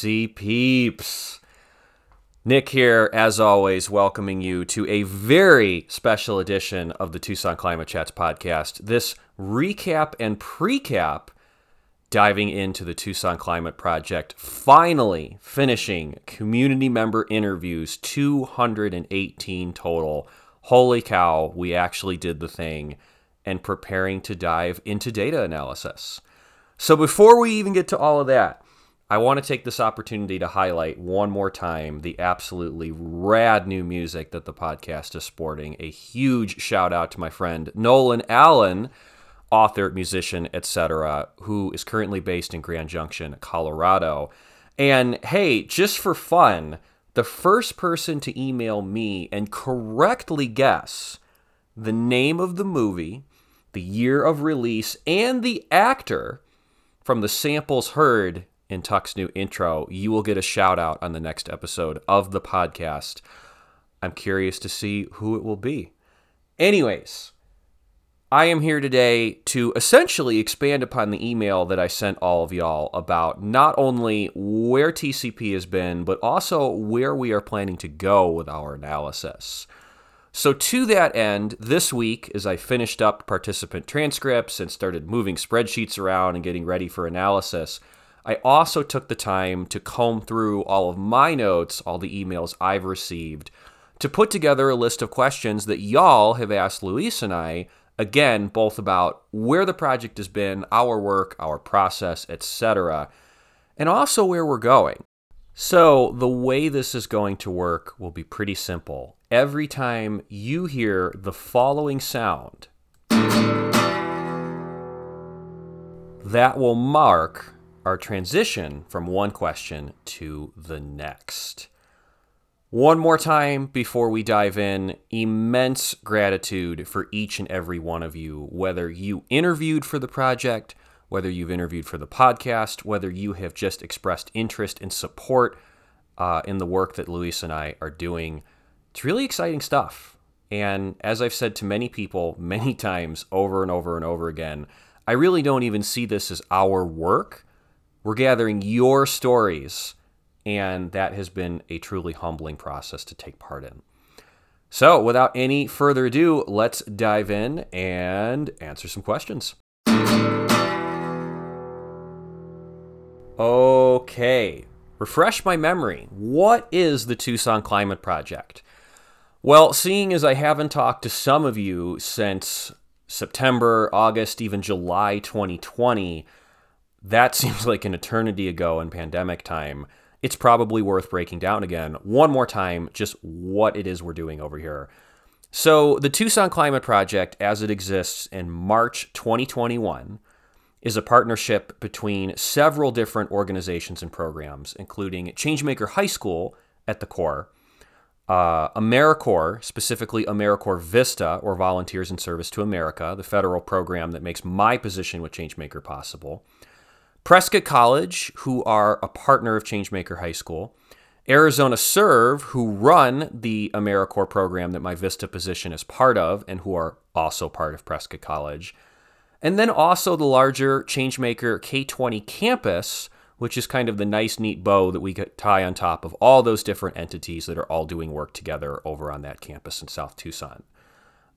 TC peeps. Nick here, as always, welcoming you to a very special edition of the Tucson Climate Chats podcast. This recap and precap diving into the Tucson Climate Project, finally finishing community member interviews, 218 total. Holy cow, we actually did the thing, and preparing to dive into data analysis. So, before we even get to all of that, I want to take this opportunity to highlight one more time the absolutely rad new music that the podcast is sporting. A huge shout out to my friend Nolan Allen, author, musician, etc., who is currently based in Grand Junction, Colorado. And hey, just for fun, the first person to email me and correctly guess the name of the movie, the year of release, and the actor from the samples heard in Tuck's new intro, you will get a shout out on the next episode of the podcast. I'm curious to see who it will be. Anyways, I am here today to essentially expand upon the email that I sent all of y'all about not only where TCP has been, but also where we are planning to go with our analysis. So, to that end, this week, as I finished up participant transcripts and started moving spreadsheets around and getting ready for analysis, I also took the time to comb through all of my notes, all the emails I've received, to put together a list of questions that y'all have asked Luis and I, again, both about where the project has been, our work, our process, etc., and also where we're going. So, the way this is going to work will be pretty simple. Every time you hear the following sound, that will mark our transition from one question to the next. One more time before we dive in, immense gratitude for each and every one of you, whether you interviewed for the project, whether you've interviewed for the podcast, whether you have just expressed interest and support uh, in the work that Luis and I are doing. It's really exciting stuff. And as I've said to many people many times over and over and over again, I really don't even see this as our work. We're gathering your stories, and that has been a truly humbling process to take part in. So, without any further ado, let's dive in and answer some questions. Okay, refresh my memory. What is the Tucson Climate Project? Well, seeing as I haven't talked to some of you since September, August, even July 2020, that seems like an eternity ago in pandemic time. It's probably worth breaking down again one more time just what it is we're doing over here. So, the Tucson Climate Project, as it exists in March 2021, is a partnership between several different organizations and programs, including Changemaker High School at the core, uh, AmeriCorps, specifically AmeriCorps Vista, or Volunteers in Service to America, the federal program that makes my position with Changemaker possible, Prescott College, who are a partner of Changemaker High School, Arizona Serve, who run the AmeriCorps program that my Vista position is part of and who are also part of Prescott College, and then also the larger Changemaker K20 campus, which is kind of the nice, neat bow that we could tie on top of all those different entities that are all doing work together over on that campus in South Tucson.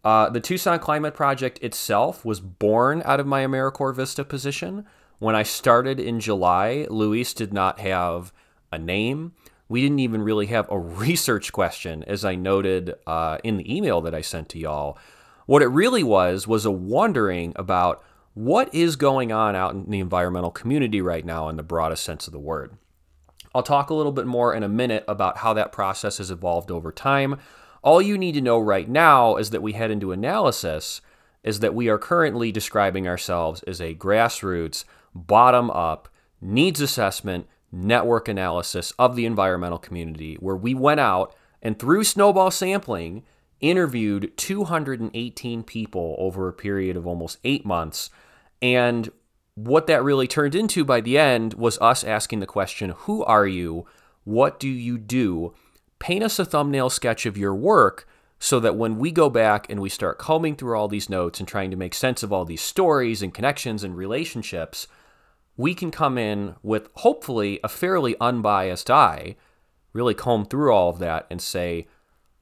Uh, the Tucson Climate Project itself was born out of my AmeriCorps Vista position. When I started in July, Luis did not have a name. We didn't even really have a research question, as I noted uh, in the email that I sent to y'all. What it really was was a wondering about what is going on out in the environmental community right now in the broadest sense of the word. I'll talk a little bit more in a minute about how that process has evolved over time. All you need to know right now is that we head into analysis is that we are currently describing ourselves as a grassroots bottom up needs assessment network analysis of the environmental community, where we went out and through snowball sampling interviewed 218 people over a period of almost eight months. And what that really turned into by the end was us asking the question Who are you? What do you do? Paint us a thumbnail sketch of your work so that when we go back and we start combing through all these notes and trying to make sense of all these stories and connections and relationships, we can come in with hopefully a fairly unbiased eye, really comb through all of that and say,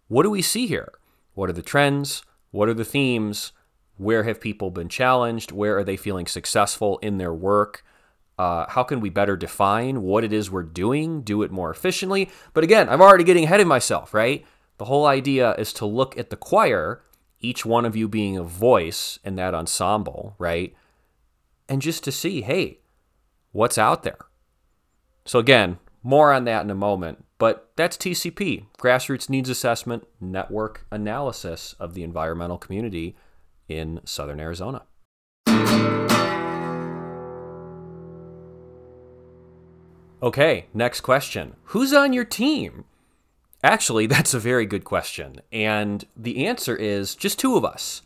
what do we see here? What are the trends? What are the themes? Where have people been challenged? Where are they feeling successful in their work? Uh, how can we better define what it is we're doing, do it more efficiently? But again, I'm already getting ahead of myself, right? The whole idea is to look at the choir, each one of you being a voice in that ensemble, right? And just to see, hey, what's out there? So, again, more on that in a moment. But that's TCP, Grassroots Needs Assessment Network Analysis of the Environmental Community in Southern Arizona. Okay, next question. Who's on your team? Actually, that's a very good question. And the answer is just two of us.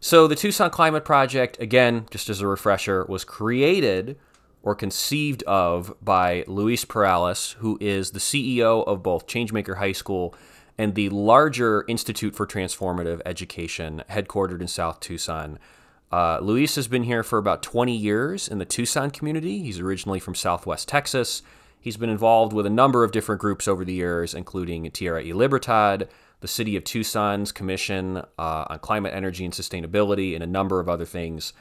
So, the Tucson Climate Project, again, just as a refresher, was created or conceived of by Luis Perales, who is the CEO of both Changemaker High School and the larger Institute for Transformative Education, headquartered in South Tucson. Uh, Luis has been here for about 20 years in the Tucson community. He's originally from Southwest Texas. He's been involved with a number of different groups over the years, including Tierra y Libertad, the City of Tucson's Commission uh, on Climate, Energy, and Sustainability, and a number of other things.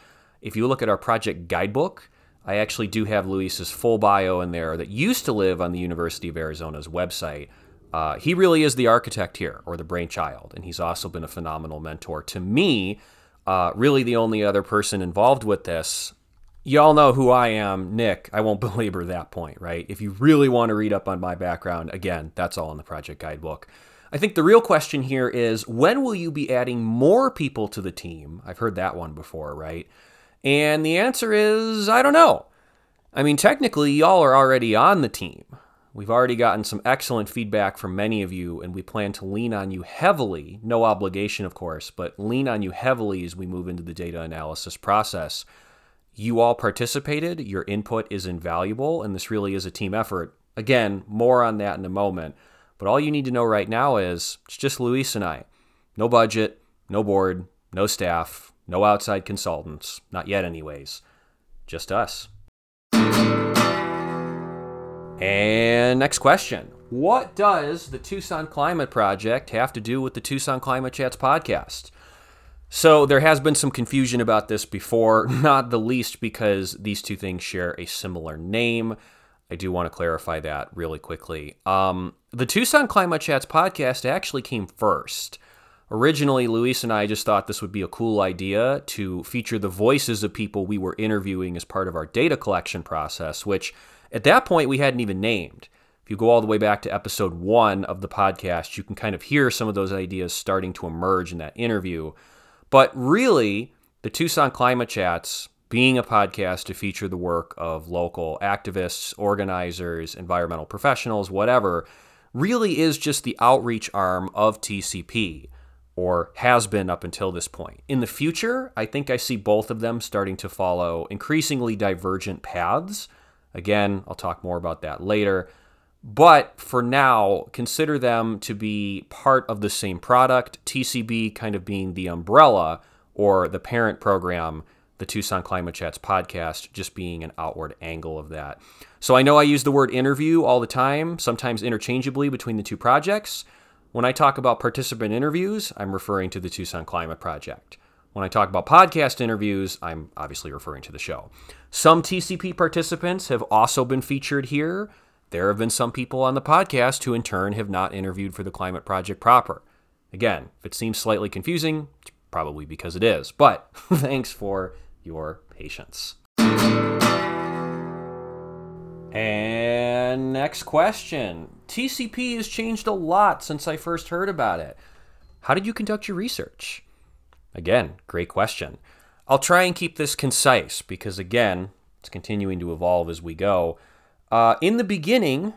If you look at our project guidebook, I actually do have Luis's full bio in there that used to live on the University of Arizona's website. Uh, he really is the architect here, or the brainchild, and he's also been a phenomenal mentor to me. Uh, really, the only other person involved with this. Y'all know who I am, Nick. I won't belabor that point, right? If you really want to read up on my background, again, that's all in the project guidebook. I think the real question here is when will you be adding more people to the team? I've heard that one before, right? And the answer is I don't know. I mean, technically, y'all are already on the team. We've already gotten some excellent feedback from many of you, and we plan to lean on you heavily. No obligation, of course, but lean on you heavily as we move into the data analysis process. You all participated, your input is invaluable, and this really is a team effort. Again, more on that in a moment. But all you need to know right now is it's just Luis and I. No budget, no board, no staff, no outside consultants, not yet, anyways. Just us. And next question What does the Tucson Climate Project have to do with the Tucson Climate Chats podcast? So, there has been some confusion about this before, not the least because these two things share a similar name. I do want to clarify that really quickly. Um, the Tucson Climate Chats podcast actually came first. Originally, Luis and I just thought this would be a cool idea to feature the voices of people we were interviewing as part of our data collection process, which at that point we hadn't even named. If you go all the way back to episode one of the podcast, you can kind of hear some of those ideas starting to emerge in that interview. But really, the Tucson Climate Chats, being a podcast to feature the work of local activists, organizers, environmental professionals, whatever, really is just the outreach arm of TCP or has been up until this point. In the future, I think I see both of them starting to follow increasingly divergent paths. Again, I'll talk more about that later. But for now, consider them to be part of the same product, TCP kind of being the umbrella or the parent program, the Tucson Climate Chats podcast just being an outward angle of that. So I know I use the word interview all the time, sometimes interchangeably between the two projects. When I talk about participant interviews, I'm referring to the Tucson Climate Project. When I talk about podcast interviews, I'm obviously referring to the show. Some TCP participants have also been featured here. There have been some people on the podcast who, in turn, have not interviewed for the Climate Project proper. Again, if it seems slightly confusing, it's probably because it is. But thanks for your patience. And next question. TCP has changed a lot since I first heard about it. How did you conduct your research? Again, great question. I'll try and keep this concise because, again, it's continuing to evolve as we go. Uh, in the beginning,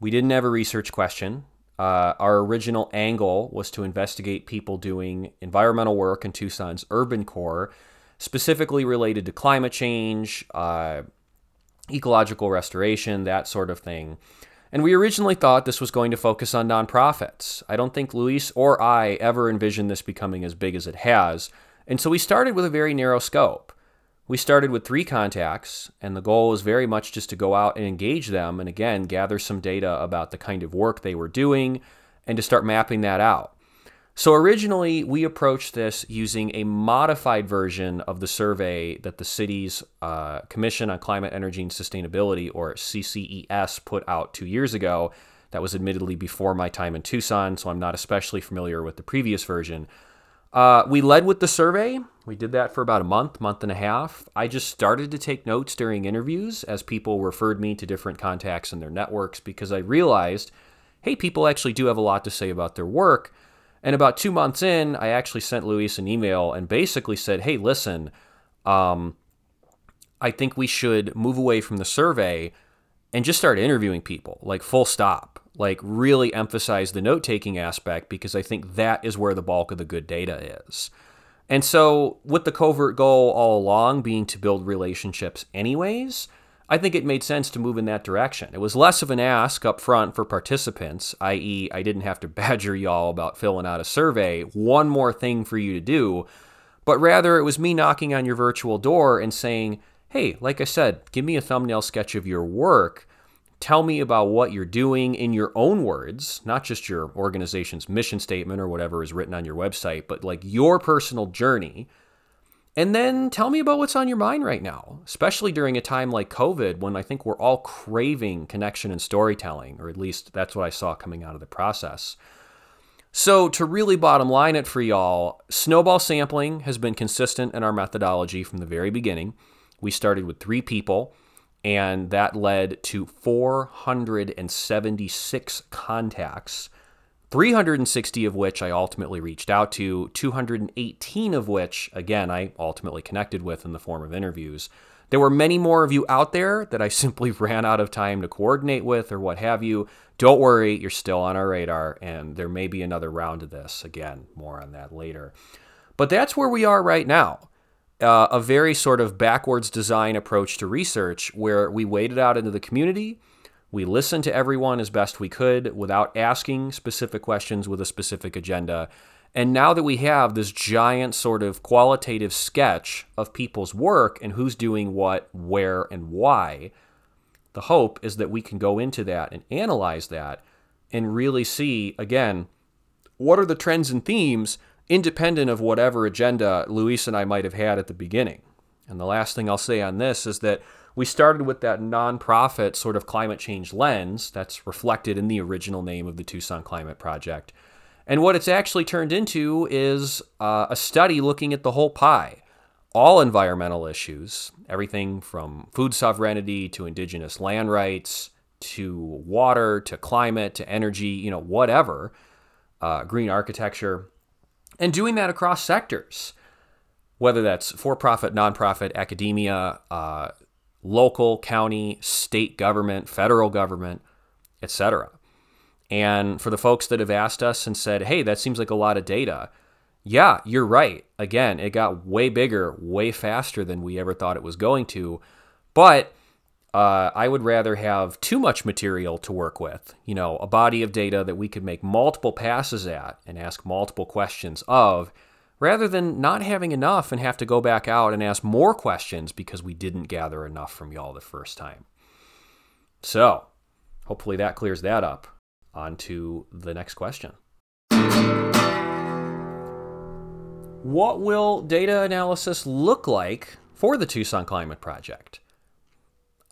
we didn't have a research question. Uh, our original angle was to investigate people doing environmental work in Tucson's urban core, specifically related to climate change, uh, ecological restoration, that sort of thing. And we originally thought this was going to focus on nonprofits. I don't think Luis or I ever envisioned this becoming as big as it has. And so we started with a very narrow scope. We started with three contacts, and the goal was very much just to go out and engage them and again gather some data about the kind of work they were doing and to start mapping that out. So originally, we approached this using a modified version of the survey that the city's uh, Commission on Climate, Energy, and Sustainability, or CCES, put out two years ago. That was admittedly before my time in Tucson, so I'm not especially familiar with the previous version. Uh, we led with the survey. We did that for about a month, month and a half. I just started to take notes during interviews as people referred me to different contacts in their networks because I realized, hey, people actually do have a lot to say about their work and about two months in, I actually sent Luis an email and basically said, hey, listen, um, I think we should move away from the survey and just start interviewing people, like full stop. Like, really emphasize the note taking aspect because I think that is where the bulk of the good data is. And so, with the covert goal all along being to build relationships, anyways, I think it made sense to move in that direction. It was less of an ask up front for participants, i.e., I didn't have to badger y'all about filling out a survey, one more thing for you to do, but rather it was me knocking on your virtual door and saying, hey, like I said, give me a thumbnail sketch of your work. Tell me about what you're doing in your own words, not just your organization's mission statement or whatever is written on your website, but like your personal journey and then tell me about what's on your mind right now, especially during a time like COVID when I think we're all craving connection and storytelling, or at least that's what I saw coming out of the process. So, to really bottom line it for y'all, snowball sampling has been consistent in our methodology from the very beginning. We started with three people, and that led to 476 contacts 360 of which I ultimately reached out to, 218 of which, again, I ultimately connected with in the form of interviews. There were many more of you out there that I simply ran out of time to coordinate with or what have you. Don't worry, you're still on our radar, and there may be another round of this. Again, more on that later. But that's where we are right now. Uh, a very sort of backwards design approach to research where we waded out into the community we listened to everyone as best we could without asking specific questions with a specific agenda. And now that we have this giant sort of qualitative sketch of people's work and who's doing what, where, and why, the hope is that we can go into that and analyze that and really see, again, what are the trends and themes independent of whatever agenda Luis and I might have had at the beginning. And the last thing I'll say on this is that we started with that nonprofit sort of climate change lens that's reflected in the original name of the Tucson Climate Project. And what it's actually turned into is uh, a study looking at the whole pie, all environmental issues, everything from food sovereignty to indigenous land rights to water to climate to energy, you know, whatever, uh, green architecture, and doing that across sectors whether that's for profit, nonprofit, academia, uh, local, county, state government, federal government, etc. And for the folks that have asked us and said, hey, that seems like a lot of data, yeah, you're right. Again, it got way bigger, way faster than we ever thought it was going to. But uh, I would rather have too much material to work with, you know, a body of data that we could make multiple passes at and ask multiple questions of rather than not having enough and have to go back out and ask more questions because we didn't gather enough from y'all the first time. So, hopefully that clears that up. On to the next question. What will data analysis look like for the Tucson Climate Project?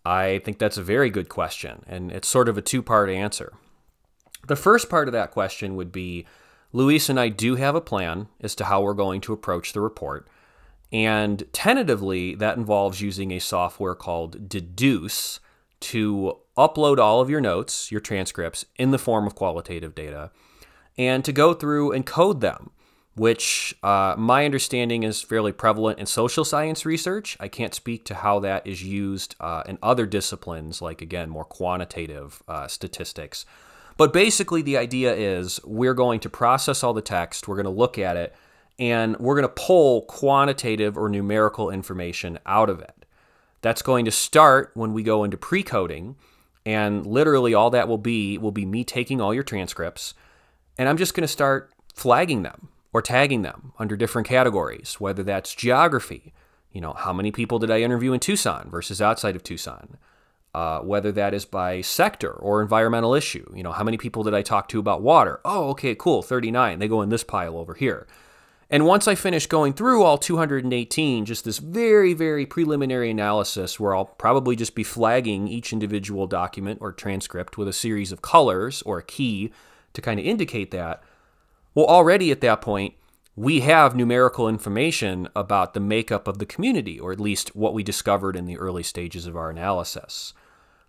I think that's a very good question, and it's sort of a two part answer. The first part of that question would be Luis and I do have a plan as to how we're going to approach the report. And tentatively, that involves using a software called Dedoose to upload all of your notes, your transcripts, in the form of qualitative data, and to go through and code them, which uh, my understanding is fairly prevalent in social science research. I can't speak to how that is used uh, in other disciplines, like, again, more quantitative uh, statistics. But basically, the idea is we're going to process all the text, we're going to look at it, and we're going to pull quantitative or numerical information out of it. That's going to start when we go into pre coding. And literally, all that will be will be me taking all your transcripts, and I'm just going to start flagging them or tagging them under different categories, whether that's geography, You know, how many people did I interview in Tucson versus outside of Tucson? Uh, whether that is by sector or environmental issue. You know, how many people did I talk to about water? Oh, okay, cool, 39. They go in this pile over here. And once I finish going through all 218, just this very, very preliminary analysis where I'll probably just be flagging each individual document or transcript with a series of colors or a key to kind of indicate that. Well, already at that point, we have numerical information about the makeup of the community, or at least what we discovered in the early stages of our analysis.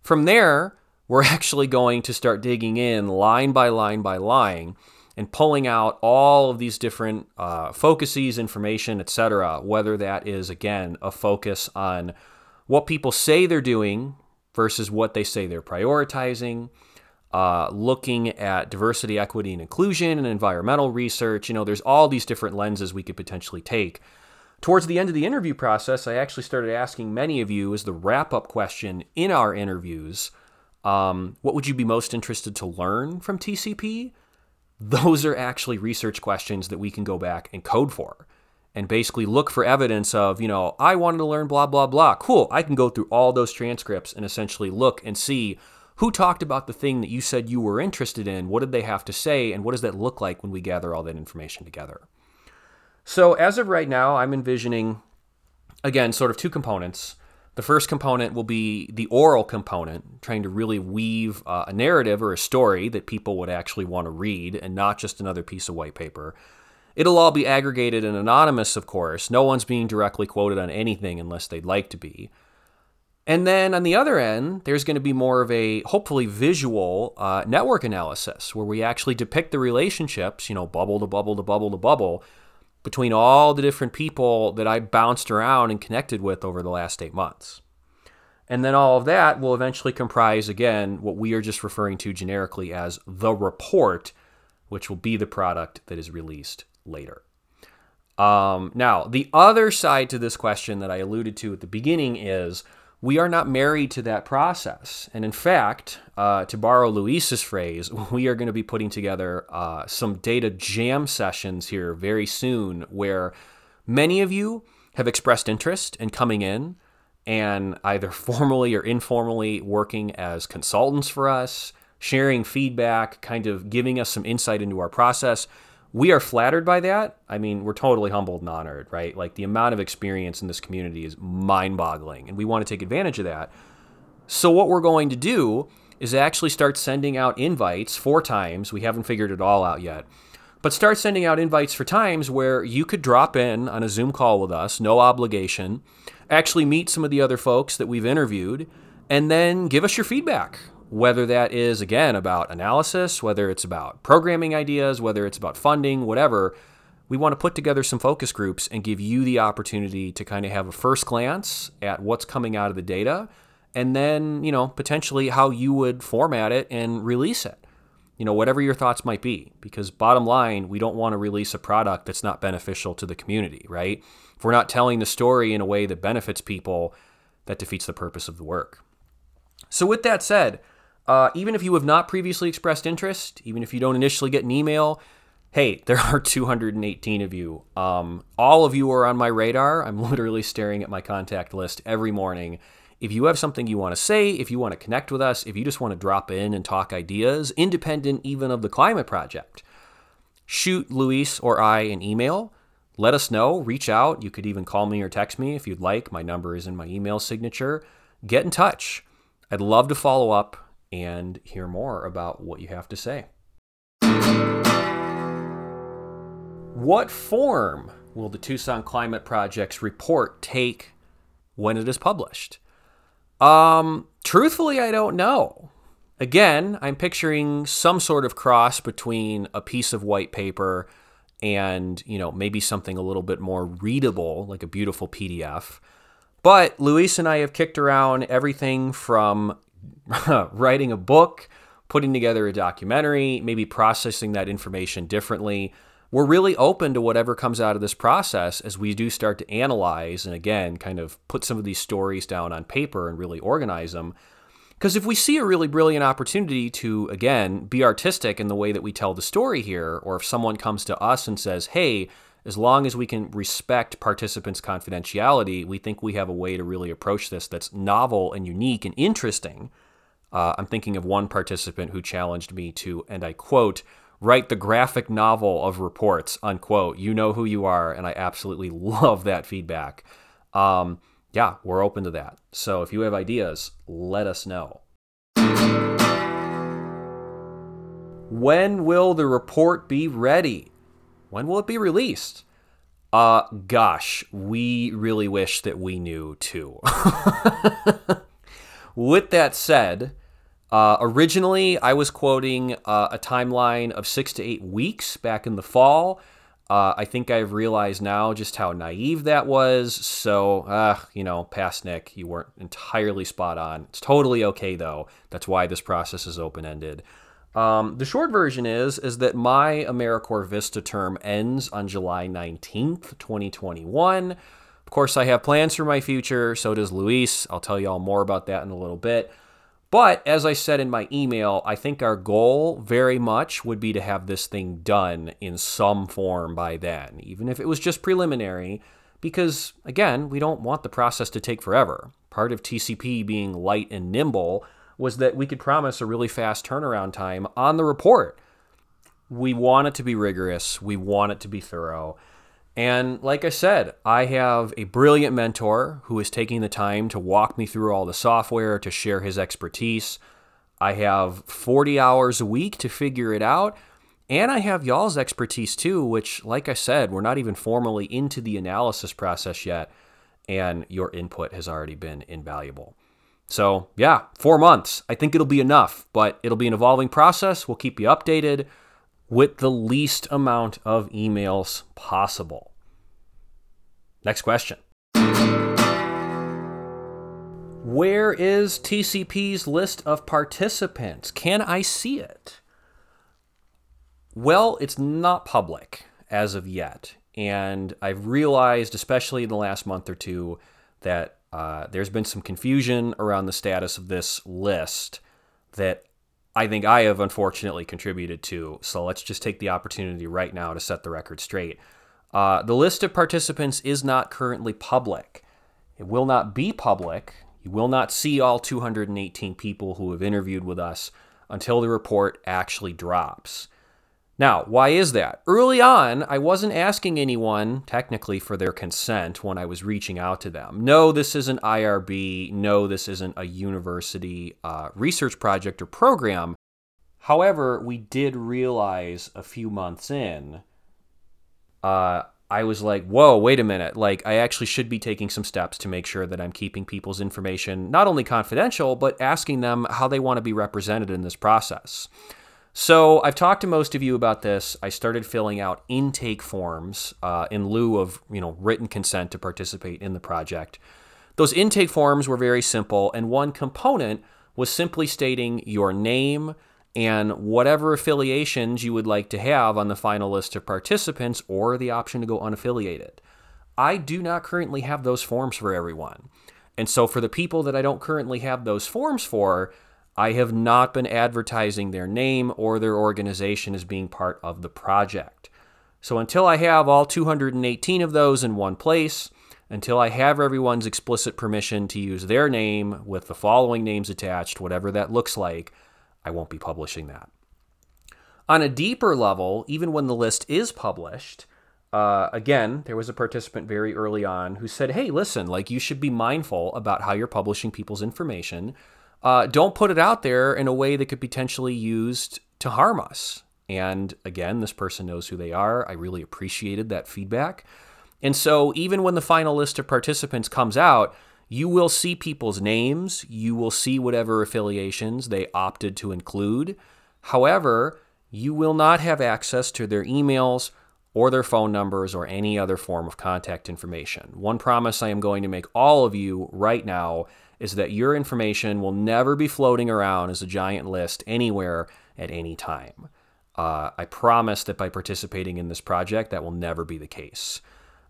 From there, we're actually going to start digging in line by line by line and pulling out all of these different uh, focuses, information, etc. Whether that is, again, a focus on what people say they're doing versus what they say they're prioritizing, uh, looking at diversity, equity, and inclusion and environmental research. You know, there's all these different lenses we could potentially take. Towards the end of the interview process, I actually started asking many of you as the wrap up question in our interviews um, what would you be most interested to learn from TCP? Those are actually research questions that we can go back and code for and basically look for evidence of, you know, I wanted to learn blah, blah, blah. Cool. I can go through all those transcripts and essentially look and see who talked about the thing that you said you were interested in? What did they have to say? And what does that look like when we gather all that information together? So, as of right now, I'm envisioning, again, sort of two components. The first component will be the oral component, trying to really weave uh, a narrative or a story that people would actually want to read and not just another piece of white paper. It'll all be aggregated and anonymous, of course. No one's being directly quoted on anything unless they'd like to be. And then on the other end, there's going to be more of a hopefully visual uh, network analysis where we actually depict the relationships, you know, bubble to bubble to bubble to bubble, between all the different people that I bounced around and connected with over the last eight months. And then all of that will eventually comprise, again, what we are just referring to generically as the report, which will be the product that is released later. Um, now, the other side to this question that I alluded to at the beginning is we are not married to that process. And in fact, uh, to borrow Luis's phrase, we are going to be putting together uh, some data jam sessions here very soon where many of you have expressed interest in coming in and either formally or informally working as consultants for us, sharing feedback, kind of giving us some insight into our process we are flattered by that. I mean, we're totally humbled and honored, right? Like the amount of experience in this community is mind boggling, and we want to take advantage of that. So, what we're going to do is actually start sending out invites four times. We haven't figured it all out yet, but start sending out invites for times where you could drop in on a Zoom call with us, no obligation, actually meet some of the other folks that we've interviewed, and then give us your feedback whether that is, again, about analysis, whether it's about programming ideas, whether it's about funding, whatever. We want to put together some focus groups and give you the opportunity to kind of have a first glance at what's coming out of the data and then, you know, potentially how you would format it and release it. You know, whatever your thoughts might be. Because bottom line, we don't want to release a product that's not beneficial to the community, right? If we're not telling the story in a way that benefits people, that defeats the purpose of the work. So, with that said, uh, even if you have not previously expressed interest, even if you don't initially get an email, hey, there are 218 of you. Um, all of you are on my radar. I'm literally staring at my contact list every morning. If you have something you want to say, if you want to connect with us, if you just want to drop in and talk ideas, independent even of the climate project, shoot Luis or I an email. Let us know. Reach out. You could even call me or text me if you'd like. My number is in my email signature. Get in touch. I'd love to follow up and hear more about what you have to say. What form will the Tucson Climate Project's report take when it is published? Um, truthfully, I don't know. Again, I'm picturing some sort of cross between a piece of white paper and, you know, maybe something a little bit more readable, like a beautiful PDF. But Luis and I have kicked around everything from writing a book, putting together a documentary, maybe processing that information differently. We're really open to whatever comes out of this process as we do start to analyze and again kind of put some of these stories down on paper and really organize them. Because if we see a really brilliant opportunity to, again, be artistic in the way that we tell the story here, or if someone comes to us and says, hey, as long as we can respect participants' confidentiality, we think we have a way to really approach this that's novel and unique and interesting. Uh, I'm thinking of one participant who challenged me to, and I quote, write the graphic novel of reports, unquote. You know who you are, and I absolutely love that feedback. Um, yeah, we're open to that. So if you have ideas, let us know. When will the report be ready? When will it be released? Uh, gosh, we really wish that we knew too. With that said, uh, originally I was quoting uh, a timeline of six to eight weeks back in the fall. Uh, I think I've realized now just how naive that was. So, you know, past Nick, you weren't entirely spot on. It's totally okay though. That's why this process is open ended. Um, the short version is is that my AmeriCorps Vista term ends on July 19th, 2021. Of course, I have plans for my future. So does Luis. I'll tell you all more about that in a little bit. But as I said in my email, I think our goal very much would be to have this thing done in some form by then, even if it was just preliminary, because again, we don't want the process to take forever. Part of TCP being light and nimble was that we could promise a really fast turnaround time on the report. We want it to be rigorous, we want it to be thorough. And like I said, I have a brilliant mentor who is taking the time to walk me through all the software, to share his expertise. I have 40 hours a week to figure it out. And I have y'all's expertise too, which, like I said, we're not even formally into the analysis process yet. And your input has already been invaluable. So, yeah, four months. I think it'll be enough, but it'll be an evolving process. We'll keep you updated with the least amount of emails possible. Next question. Where is TCP's list of participants? Can I see it? Well, it's not public as of yet. And I've realized, especially in the last month or two, that uh, there's been some confusion around the status of this list that I think I have unfortunately contributed to. So let's just take the opportunity right now to set the record straight. Uh, the list of participants is not currently public. It will not be public. You will not see all 218 people who have interviewed with us until the report actually drops. Now, why is that? Early on, I wasn't asking anyone technically for their consent when I was reaching out to them. No, this isn't IRB. No, this isn't a university uh, research project or program. However, we did realize a few months in, uh, I was like, whoa, wait a minute. Like, I actually should be taking some steps to make sure that I'm keeping people's information not only confidential, but asking them how they want to be represented in this process. So I've talked to most of you about this. I started filling out intake forms uh, in lieu of you know written consent to participate in the project. Those intake forms were very simple, and one component was simply stating your name and whatever affiliations you would like to have on the final list of participants or the option to go unaffiliated. I do not currently have those forms for everyone. And so for the people that I don't currently have those forms for, I have not been advertising their name or their organization as being part of the project. So until I have all 218 of those in one place, until I have everyone's explicit permission to use their name with the following names attached, whatever that looks like, I won't be publishing that. On a deeper level, even when the list is published, uh, again, there was a participant very early on who said, Hey, listen, like you should be mindful about how you're publishing people's information uh, don't put it out there in a way that could potentially used to harm us. And again, this person knows who they are. I really appreciated that feedback. And so, even when the final list of participants comes out, you will see people's names, you will see whatever affiliations they opted to include. However, you will not have access to their emails or their phone numbers or any other form of contact information. One promise I am going to make all of you right now is that your information will never be floating around as a giant list anywhere at any time. Uh, I promise that by participating in this project, that will never be the case.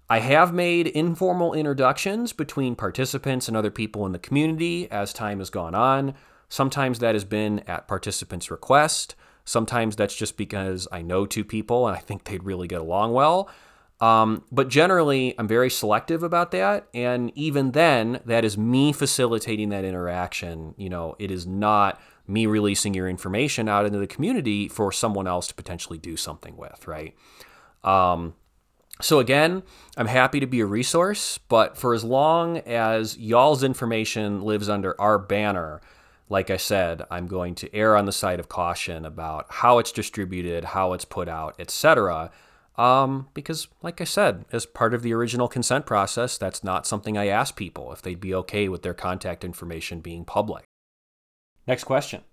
I have made informal introductions between participants and other people in the community as time has gone on. Sometimes that has been at participants' request. Sometimes that's just because I know two people and I think they'd really get along well. Um, but generally, I'm very selective about that. And even then, that is me facilitating that interaction. You know, it is not me releasing your information out into the community for someone else to potentially do something with, right? Um, so again, I'm happy to be a resource, but for as long as y'all's information lives under our banner, like I said, I'm going to err on the side of caution about how it's distributed, how it's put out, etc. Um, because, like I said, as part of the original consent process, that's not something I ask people if they'd be okay with their contact information being public. Next question.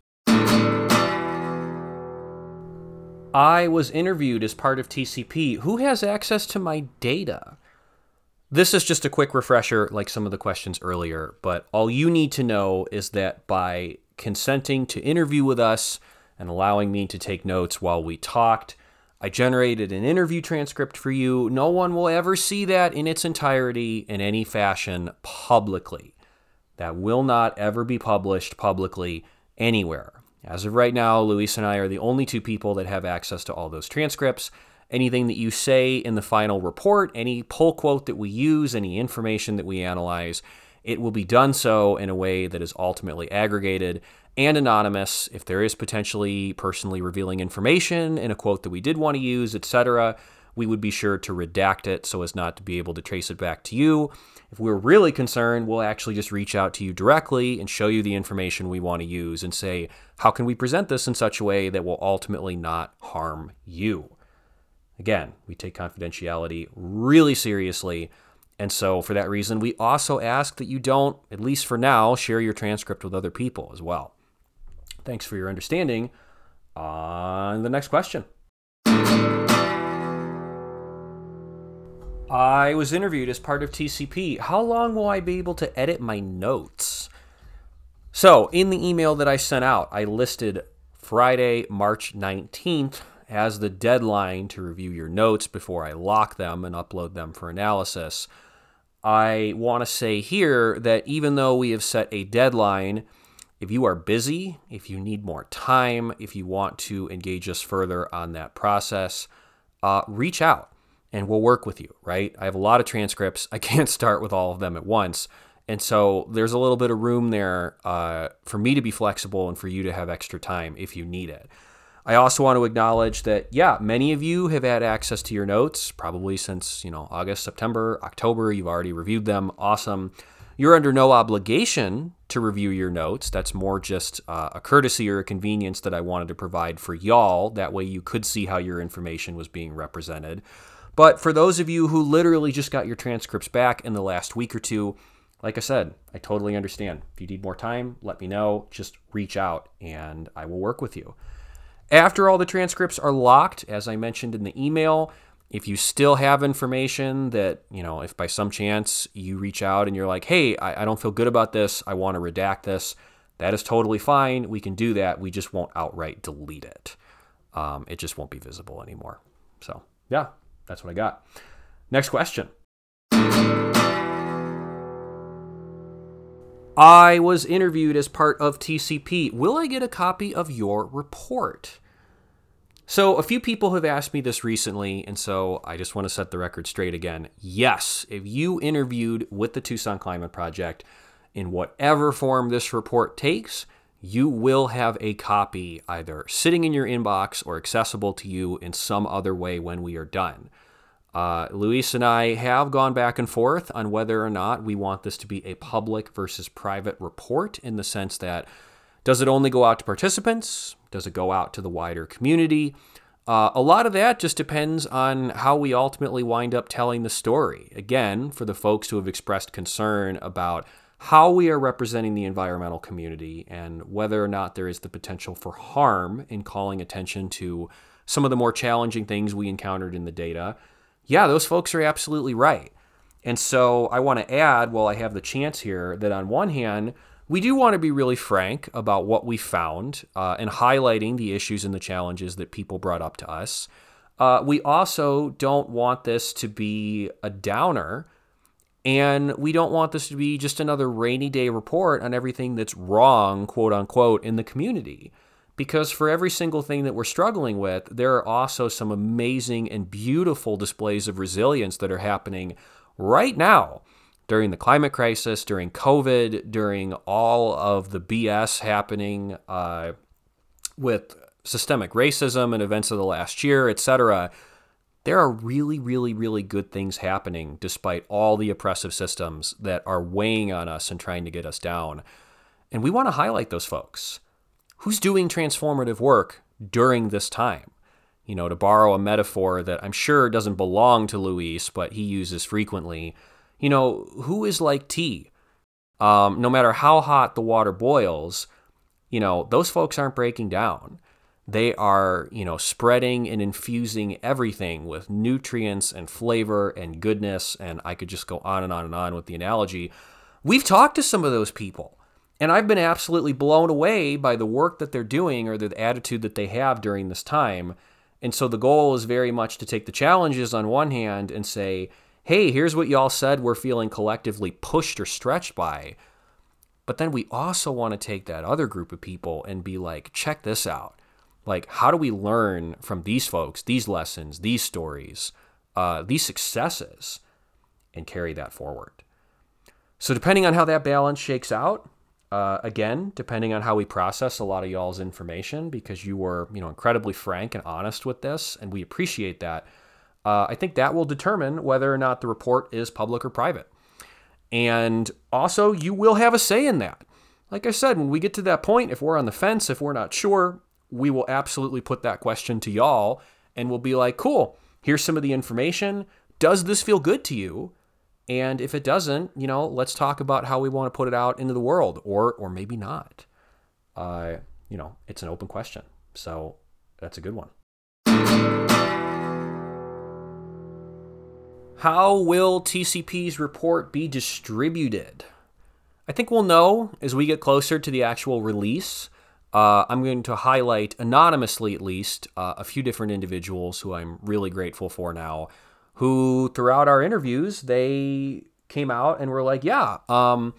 I was interviewed as part of TCP. Who has access to my data? This is just a quick refresher, like some of the questions earlier, but all you need to know is that by consenting to interview with us and allowing me to take notes while we talked, I generated an interview transcript for you. No one will ever see that in its entirety in any fashion publicly. That will not ever be published publicly anywhere. As of right now, Luis and I are the only two people that have access to all those transcripts. Anything that you say in the final report, any pull quote that we use, any information that we analyze, it will be done so in a way that is ultimately aggregated and anonymous. If there is potentially personally revealing information in a quote that we did want to use, etc., we would be sure to redact it so as not to be able to trace it back to you. If we're really concerned, we'll actually just reach out to you directly and show you the information we want to use and say, how can we present this in such a way that will ultimately not harm you? Again, we take confidentiality really seriously. And so, for that reason, we also ask that you don't, at least for now, share your transcript with other people as well. Thanks for your understanding. On the next question. I was interviewed as part of TCP. How long will I be able to edit my notes? So, in the email that I sent out, I listed Friday, March 19th as the deadline to review your notes before I lock them and upload them for analysis. I want to say here that even though we have set a deadline, if you are busy, if you need more time, if you want to engage us further on that process, uh, reach out and we'll work with you, right? I have a lot of transcripts. I can't start with all of them at once. And so there's a little bit of room there uh, for me to be flexible and for you to have extra time if you need it. I also want to acknowledge that, yeah, many of you have had access to your notes probably since, you know, August, September, October. You've already reviewed them. Awesome. You're under no obligation to review your notes. That's more just uh, a courtesy or a convenience that I wanted to provide for y'all. That way you could see how your information was being represented. But for those of you who literally just got your transcripts back in the last week or two, like I said, I totally understand. If you need more time, let me know. Just reach out and I will work with you. After all the transcripts are locked, as I mentioned in the email, if you still have information that, you know, if by some chance you reach out and you're like, hey, I, I don't feel good about this, I want to redact this, that is totally fine. We can do that. We just won't outright delete it. Um, it just won't be visible anymore. So, yeah, that's what I got. Next question. I was interviewed as part of TCP. Will I get a copy of your report? So, a few people have asked me this recently, and so I just want to set the record straight again. Yes, if you interviewed with the Tucson Climate Project in whatever form this report takes, you will have a copy either sitting in your inbox or accessible to you in some other way when we are done. Uh, Luis and I have gone back and forth on whether or not we want this to be a public versus private report in the sense that does it only go out to participants? Does it go out to the wider community? Uh, a lot of that just depends on how we ultimately wind up telling the story. Again, for the folks who have expressed concern about how we are representing the environmental community and whether or not there is the potential for harm in calling attention to some of the more challenging things we encountered in the data yeah, those folks are absolutely right. And so I want to add, while I have the chance here, that on one hand, we do want to be really frank about what we found uh, and highlighting the issues and the challenges that people brought up to us. Uh, we also don't want this to be a downer, and we don't want this to be just another rainy day report on everything that's wrong, quote unquote, in the community Because for every single thing that we're struggling with, there are also some amazing and beautiful displays of resilience that are happening right now during the climate crisis, during COVID, during all of the BS happening uh, with systemic racism and events of the last year, etc. There are really, really, really good things happening despite all the oppressive systems that are weighing on us and trying to get us down. And we want to highlight those folks who's doing transformative work during this time. You know, to borrow a metaphor that I'm sure doesn't belong to Luis, but he uses frequently, you know, who is like tea? Um, no matter how hot the water boils, you know, those folks aren't breaking down. They are, you know, spreading and infusing everything with nutrients and flavor and goodness. And I could just go on and on and on with the analogy. We've talked to some of those people. And I've been absolutely blown away by the work that they're doing or the attitude that they have during this time. And so the goal is very much to take the challenges on one hand and say, hey, here's what y'all said we're feeling collectively pushed or stretched by. But then we also want to take that other group of people and be like, check this out. Like, how do we learn from these folks, these lessons, these stories, uh, these successes, and carry that forward? So, depending on how that balance shakes out, uh, again, depending on how we process a lot of y'all's information, because you were, you know, incredibly frank and honest with this, and we appreciate that. Uh, I think that will determine whether or not the report is public or private. And also, you will have a say in that. Like I said, when we get to that point, if we're on the fence, if we're not sure, we will absolutely put that question to y'all and we'll be like, cool, here's some of the information. Does this feel good to you? And if it doesn't, you know, let's talk about how we want to put it out into the world, or or maybe not. Uh, you know, it's an open question. So that's a good one. How will TCP's report be distributed? I think we'll know as we get closer to the actual release. Uh, I'm going to highlight, anonymously at least, uh, a few different individuals who I'm really grateful for now who throughout our interviews they came out and were like, "Yeah, um,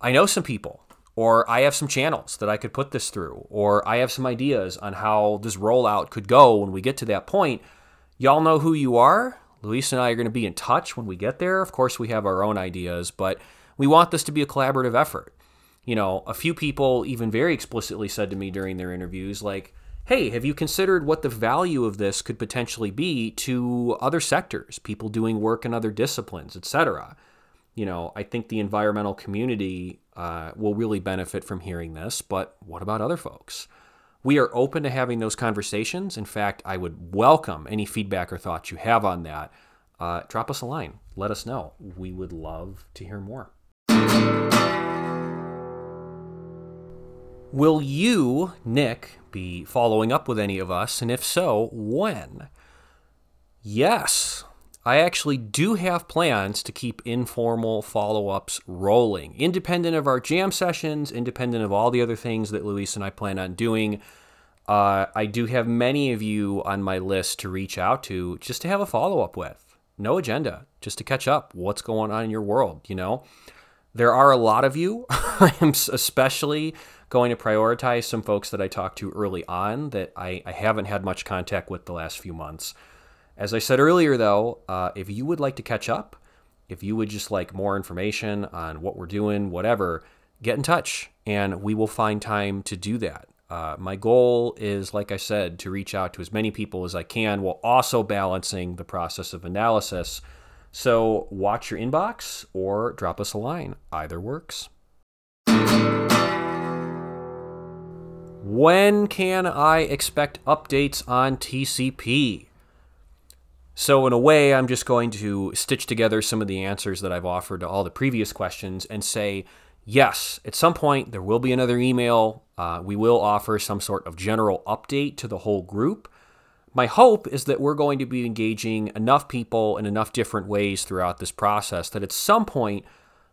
I know some people, or I have some channels that I could put this through, or I have some ideas on how this rollout could go when we get to that point." Y'all know who you are. Luis and I are going to be in touch when we get there. Of course, we have our own ideas, but we want this to be a collaborative effort. You know, a few people even very explicitly said to me during their interviews, like, hey, have you considered what the value of this could potentially be to other sectors, people doing work in other disciplines, etc.? You know, I think the environmental community uh, will really benefit from hearing this, but what about other folks? We are open to having those conversations. In fact, I would welcome any feedback or thoughts you have on that. Uh, drop us a line. Let us know. We would love to hear more. Will you, Nick, be following up with any of us? And if so, when? Yes, I actually do have plans to keep informal follow ups rolling, independent of our jam sessions, independent of all the other things that Luis and I plan on doing. Uh, I do have many of you on my list to reach out to just to have a follow up with. No agenda, just to catch up. What's going on in your world, you know? There are a lot of you. I am especially going to prioritize some folks that I talked to early on that I, I haven't had much contact with the last few months. As I said earlier, though, uh, if you would like to catch up, if you would just like more information on what we're doing, whatever, get in touch and we will find time to do that. Uh, my goal is, like I said, to reach out to as many people as I can while also balancing the process of analysis. So watch your inbox or drop us a line. Either works. When can I expect updates on TCP? So, in a way, I'm just going to stitch together some of the answers that I've offered to all the previous questions and say, yes, at some point there will be another email. Uh, we will offer some sort of general update to the whole group. My hope is that we're going to be engaging enough people in enough different ways throughout this process that at some point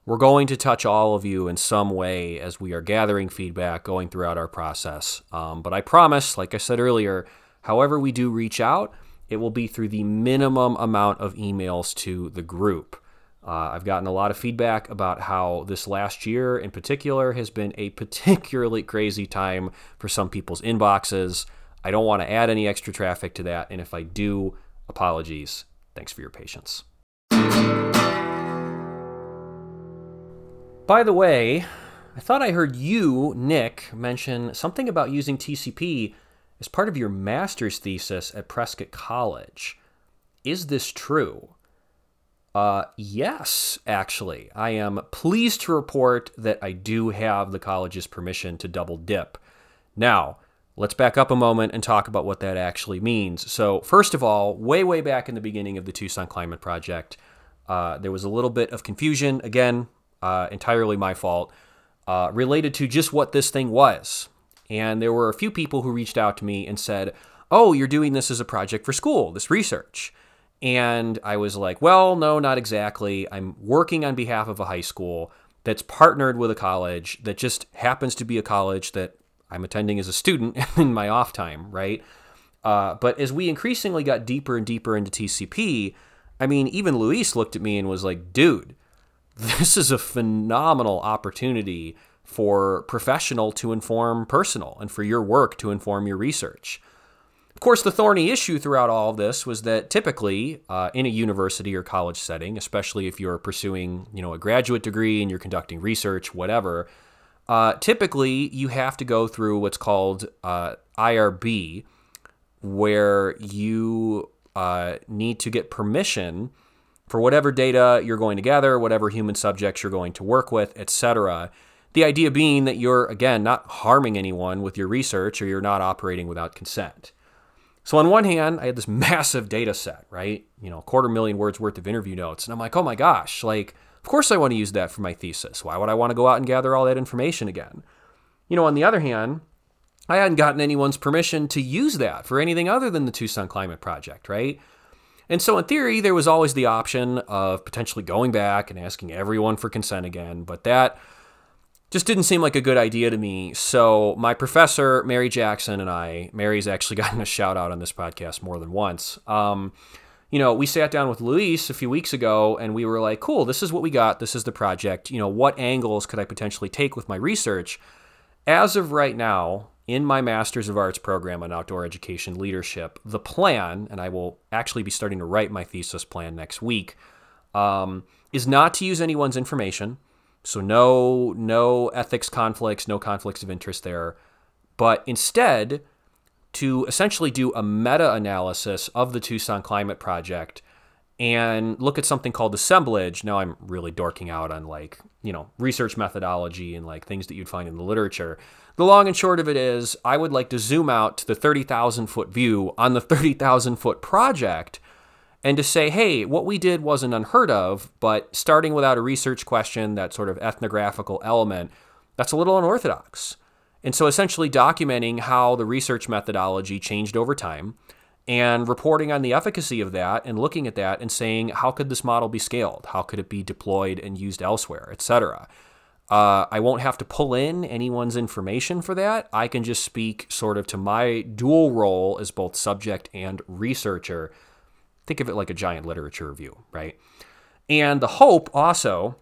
we're going to touch all of you in some way as we are gathering feedback going throughout our process. Um, but I promise, like I said earlier, however we do reach out, it will be through the minimum amount of emails to the group. Uh, I've gotten a lot of feedback about how this last year in particular has been a particularly crazy time for some people's inboxes. I don't want to add any extra traffic to that. And if I do, apologies. Thanks for your patience. By the way, I thought I heard you, Nick, mention something about using TCP as part of your master's thesis at Prescott College. Is this true? Uh, yes, actually. I am pleased to report that I do have the college's permission to double dip. Now, let's back up a moment and talk about what that actually means. So, first of all, way, way back in the beginning of the Tucson Climate Project, uh, there was a little bit of confusion. Again, uh, entirely my fault, uh, related to just what this thing was. And there were a few people who reached out to me and said, Oh, you're doing this as a project for school, this research. And I was like, Well, no, not exactly. I'm working on behalf of a high school that's partnered with a college that just happens to be a college that I'm attending as a student in my off time, right? Uh, but as we increasingly got deeper and deeper into TCP, I mean, even Luis looked at me and was like, dude, this is a phenomenal opportunity for professional to inform personal and for your work to inform your research. Of course, the thorny issue throughout all of this was that typically uh, in a university or college setting, especially if you're pursuing you know a graduate degree and you're conducting research, whatever, uh, typically you have to go through what's called uh, IRB, where you uh, need to get permission for whatever data you're going to gather, whatever human subjects you're going to work with, etc. The idea being that you're, again, not harming anyone with your research or you're not operating without consent. So, on one hand, I had this massive data set, right? You know, a quarter million words worth of interview notes. And I'm like, oh my gosh, like, of course I want to use that for my thesis. Why would I want to go out and gather all that information again? You know, on the other hand, I hadn't gotten anyone's permission to use that for anything other than the Tucson Climate Project, right? And so, in theory, there was always the option of potentially going back and asking everyone for consent again, but that just didn't seem like a good idea to me. So, my professor, Mary Jackson, and I, Mary's actually gotten a shout out on this podcast more than once. Um, you know, we sat down with Luis a few weeks ago and we were like, cool, this is what we got. This is the project. You know, what angles could I potentially take with my research? As of right now, in my Masters of Arts program on outdoor education leadership, the plan, and I will actually be starting to write my thesis plan next week, um, is not to use anyone's information. So no no ethics conflicts, no conflicts of interest there, but instead to essentially do a meta analysis of the Tucson Climate Project and look at something called assemblage. Now I'm really dorking out on like, you know, research methodology and like things that you'd find in the literature. The long and short of it is, I would like to zoom out to the 30,000 foot view on the 30,000 foot project and to say, hey, what we did wasn't unheard of, but starting without a research question, that sort of ethnographical element, that's a little unorthodox. And so essentially documenting how the research methodology changed over time and reporting on the efficacy of that and looking at that and saying, how could this model be scaled? How could it be deployed and used elsewhere, et cetera? Uh, I won't have to pull in anyone's information for that. I can just speak sort of to my dual role as both subject and researcher. Think of it like a giant literature review, right? And the hope also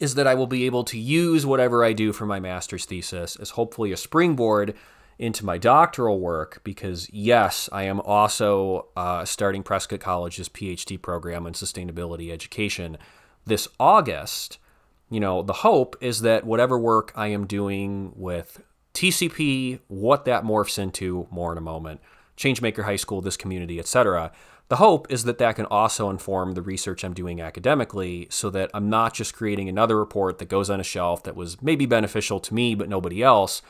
is that I will be able to use whatever I do for my master's thesis as hopefully a springboard into my doctoral work because, yes, I am also uh, starting Prescott College's PhD program in sustainability education this August you know, the hope is that whatever work I am doing with TCP, what that morphs into, more in a moment, Changemaker High School, this community, etc. The hope is that that can also inform the research I'm doing academically so that I'm not just creating another report that goes on a shelf that was maybe beneficial to me but nobody else,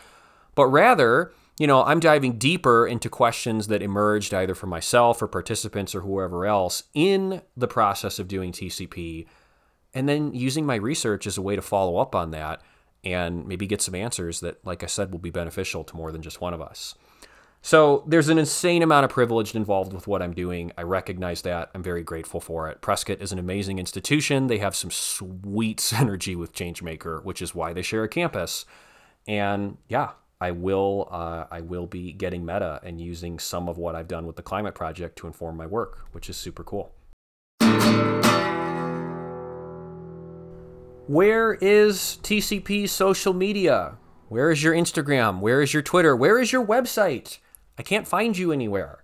but rather, you know, I'm diving deeper into questions that emerged either for myself or participants or whoever else in the process of doing TCP and then using my research as a way to follow up on that and maybe get some answers that, like I said, will be beneficial to more than just one of us. So there's an insane amount of privilege involved with what I'm doing. I recognize that. I'm very grateful for it. Prescott is an amazing institution. They have some sweet synergy with Changemaker, which is why they share a campus. And yeah, I will uh, I will be getting meta and using some of what I've done with the climate project to inform my work, which is super cool. Where is TCP social media? Where is your Instagram? Where is your Twitter? Where is your website? I can't find you anywhere.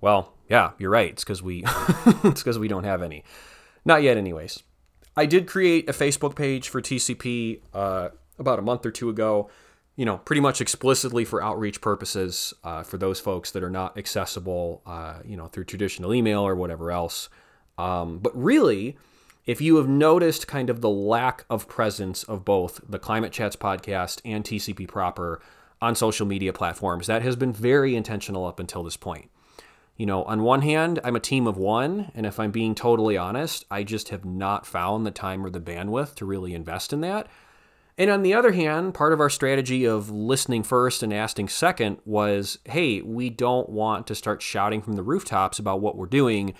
Well, yeah, you're right. It's because we it's because we don't have any. Not yet, anyways. I did create a Facebook page for TCP uh, about a month or two ago. You know, pretty much explicitly for outreach purposes uh, for those folks that are not accessible, uh, you know, through traditional email or whatever else. Um, but really, if you have noticed kind of the lack of presence of both the Climate Chats podcast and TCP proper on social media platforms, that has been very intentional up until this point. You know, on one hand, I'm a team of one, and if I'm being totally honest, I just have not found the time or the bandwidth to really invest in that. And on the other hand, part of our strategy of listening first and asking second was hey, we don't want to start shouting from the rooftops about what we're doing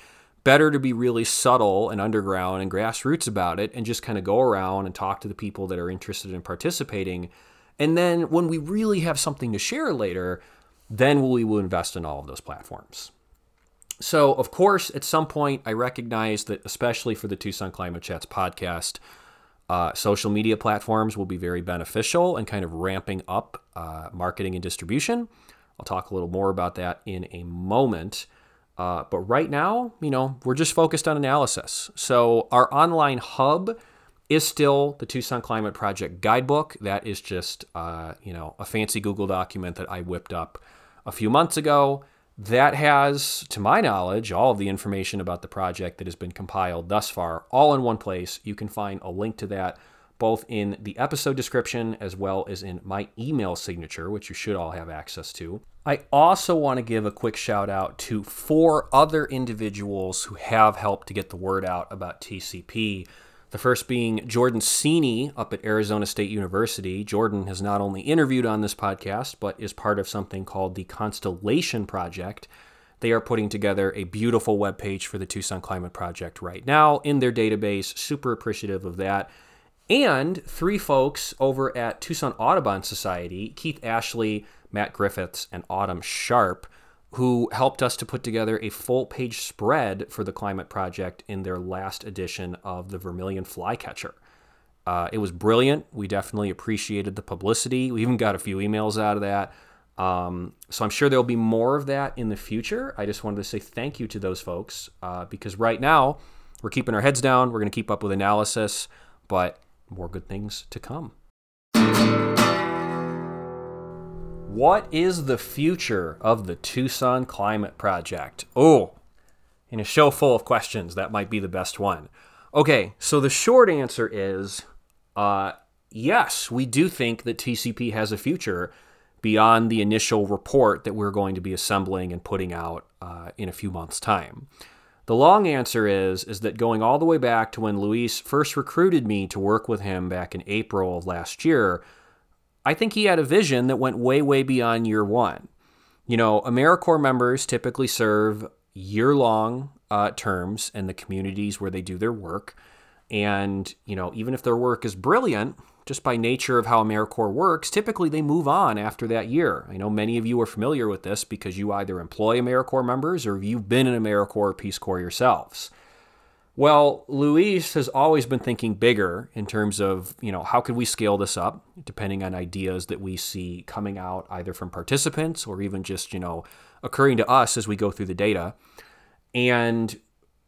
better to be really subtle and underground and grassroots about it and just kind of go around and talk to the people that are interested in participating. And then when we really have something to share later, then we will invest in all of those platforms. So, of course, at some point, I recognize that, especially for the Tucson Climate Chats podcast, uh, social media platforms will be very beneficial and kind of ramping up uh, marketing and distribution. I'll talk a little more about that in a moment. Uh, but right now, you know, we're just focused on analysis. So our online hub is still the Tucson Climate Project guidebook. That is just, uh, you know, a fancy Google document that I whipped up a few months ago. That has, to my knowledge, all of the information about the project that has been compiled thus far, all in one place. You can find a link to that both in the episode description as well as in my email signature, which you should all have access to. I also want to give a quick shout out to four other individuals who have helped to get the word out about TCP. The first being Jordan Cini up at Arizona State University. Jordan has not only interviewed on this podcast, but is part of something called the Constellation Project. They are putting together a beautiful web page for the Tucson Climate Project right now in their database. Super appreciative of that and three folks over at Tucson Audubon Society, Keith Ashley, Matt Griffiths, and Autumn Sharp, who helped us to put together a full page spread for the Climate Project in their last edition of the Vermilion Flycatcher. Uh, it was brilliant. We definitely appreciated the publicity. We even got a few emails out of that. Um, so I'm sure there'll be more of that in the future. I just wanted to say thank you to those folks uh, because right now we're keeping our heads down. We're going to keep up with analysis, but more good things to come. What is the future of the Tucson Climate Project? Oh, in a show full of questions, that might be the best one. Okay, so the short answer is uh, yes, we do think that TCP has a future beyond the initial report that we're going to be assembling and putting out uh, in a few months' time. The long answer is is that going all the way back to when Luis first recruited me to work with him back in April of last year, I think he had a vision that went way way beyond year 1. You know, AmeriCorps members typically serve year-long uh, terms in the communities where they do their work. And, you know, even if their work is brilliant, just by nature of how AmeriCorps works, typically they move on after that year. I know many of you are familiar with this because you either employ AmeriCorps members or you've been an AmeriCorps or Peace Corps yourselves. Well, Luis has always been thinking bigger in terms of, you know, how could we scale this up, depending on ideas that we see coming out either from participants or even just, you know, occurring to us as we go through the data. And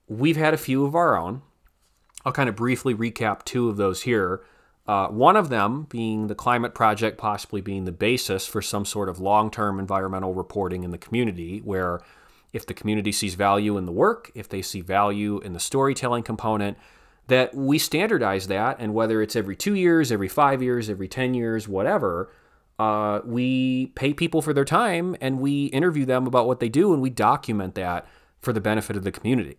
we've had a few of our own. I'll kind of briefly recap two of those here. Uh, one of them being the climate project, possibly being the basis for some sort of long term environmental reporting in the community, where if the community sees value in the work, if they see value in the storytelling component, that we standardize that, and whether it's every two years, every five years, every 10 years, whatever, uh, we pay people for their time and we interview them about what they do and we document that for the benefit of the community.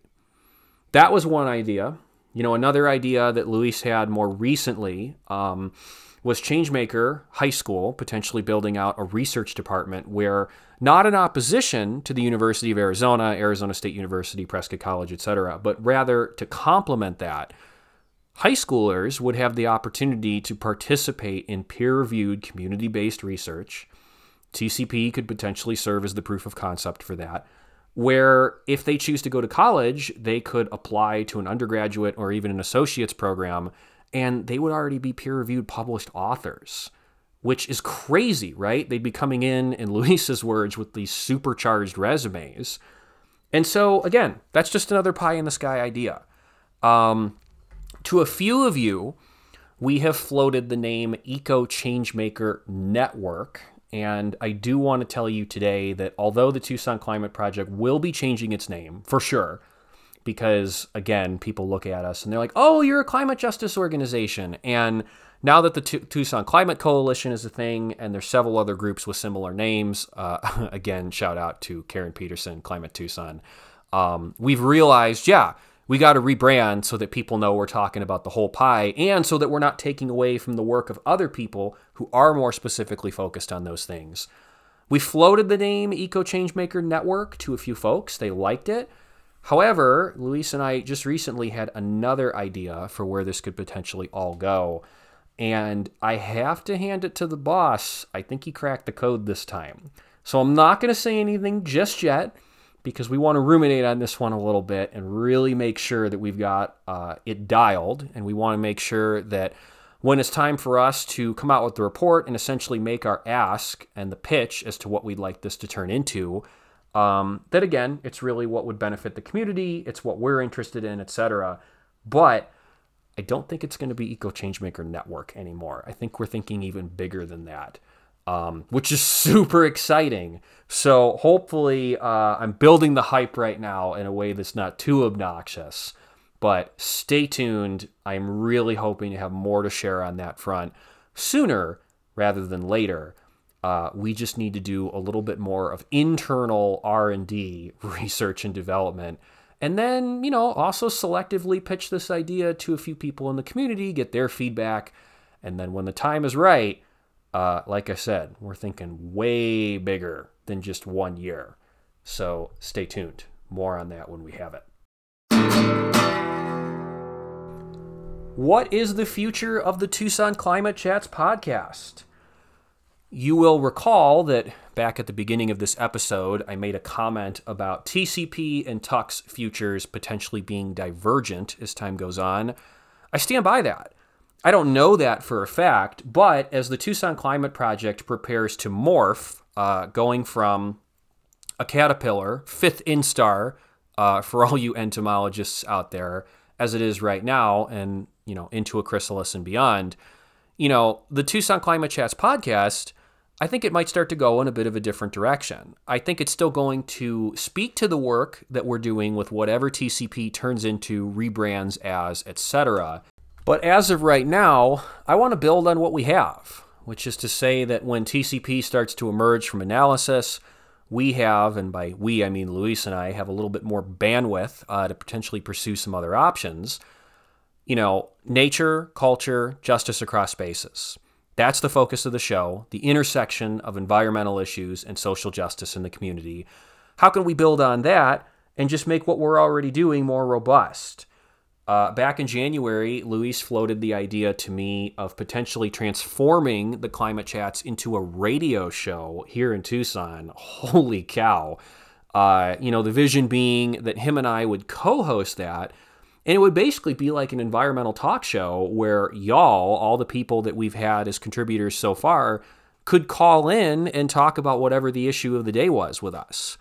That was one idea. You know, another idea that Luis had more recently um, was Changemaker High School potentially building out a research department where, not in opposition to the University of Arizona, Arizona State University, Prescott College, etc., but rather to complement that, high schoolers would have the opportunity to participate in peer reviewed community based research. TCP could potentially serve as the proof of concept for that where if they choose to go to college, they could apply to an undergraduate or even an associate's program and they would already be peer reviewed published authors, which is crazy, right? They'd be coming in, in Luis's words, with these supercharged resumes. And so, again, that's just another pie in the sky idea. Um, to a few of you, we have floated the name Eco Changemaker Network. And I do want to tell you today that although the Tucson Climate Project will be changing its name for sure, because again, people look at us and they're like, oh, you're a climate justice organization. And now that the Tucson Climate Coalition is a thing, and there's several other groups with similar names, uh, again, shout out to Karen Peterson, Climate Tucson, um, we've realized, yeah, we got to rebrand so that people know we're talking about the whole pie and so that we're not taking away from the work of other people who are more specifically focused on those things. We floated the name Eco Changemaker Network to a few folks. They liked it. However, Luis and I just recently had another idea for where this could potentially all go. And I have to hand it to the boss. I think he cracked the code this time. So I'm not going to say anything just yet because we want to ruminate on this one a little bit and really make sure that we've got uh, it dialed. And we want to make sure that when it's time for us to come out with the report and essentially make our ask and the pitch as to what we'd like this to turn into, um, that again, it's really what would benefit the community, it's what we're interested in, etc. But I don't think it's going to be Eco Changemaker Network anymore. I think we're thinking even bigger than that, um, which is super exciting. So hopefully, uh, I'm building the hype right now in a way that's not too obnoxious. But stay tuned. I'm really hoping to have more to share on that front sooner rather than later. Uh, we just need to do a little bit more of internal r&d research and development and then you know also selectively pitch this idea to a few people in the community get their feedback and then when the time is right uh, like i said we're thinking way bigger than just one year so stay tuned more on that when we have it what is the future of the tucson climate chats podcast you will recall that back at the beginning of this episode, I made a comment about TCP and TUC's futures potentially being divergent as time goes on. I stand by that. I don't know that for a fact, but as the Tucson Climate Project prepares to morph, uh, going from a caterpillar, fifth instar, uh, for all you entomologists out there, as it is right now, and you know into a chrysalis and beyond, you know the Tucson Climate Chats podcast I think it might start to go in a bit of a different direction. I think it's still going to speak to the work that we're doing with whatever TCP turns into, rebrands as, etc. But as of right now, I want to build on what we have, which is to say that when TCP starts to emerge from analysis, we have, and by we I mean Luis and I, have a little bit more bandwidth uh, to potentially pursue some other options. You know, nature, culture, justice across spaces. That's the focus of the show the intersection of environmental issues and social justice in the community. How can we build on that and just make what we're already doing more robust? Uh, back in January, Luis floated the idea to me of potentially transforming the Climate Chats into a radio show here in Tucson. Holy cow. Uh, you know, the vision being that him and I would co host that and it would basically be like an environmental talk show where y'all, all the people that we've had as contributors so far, could call in and talk about whatever the issue of the day was with us.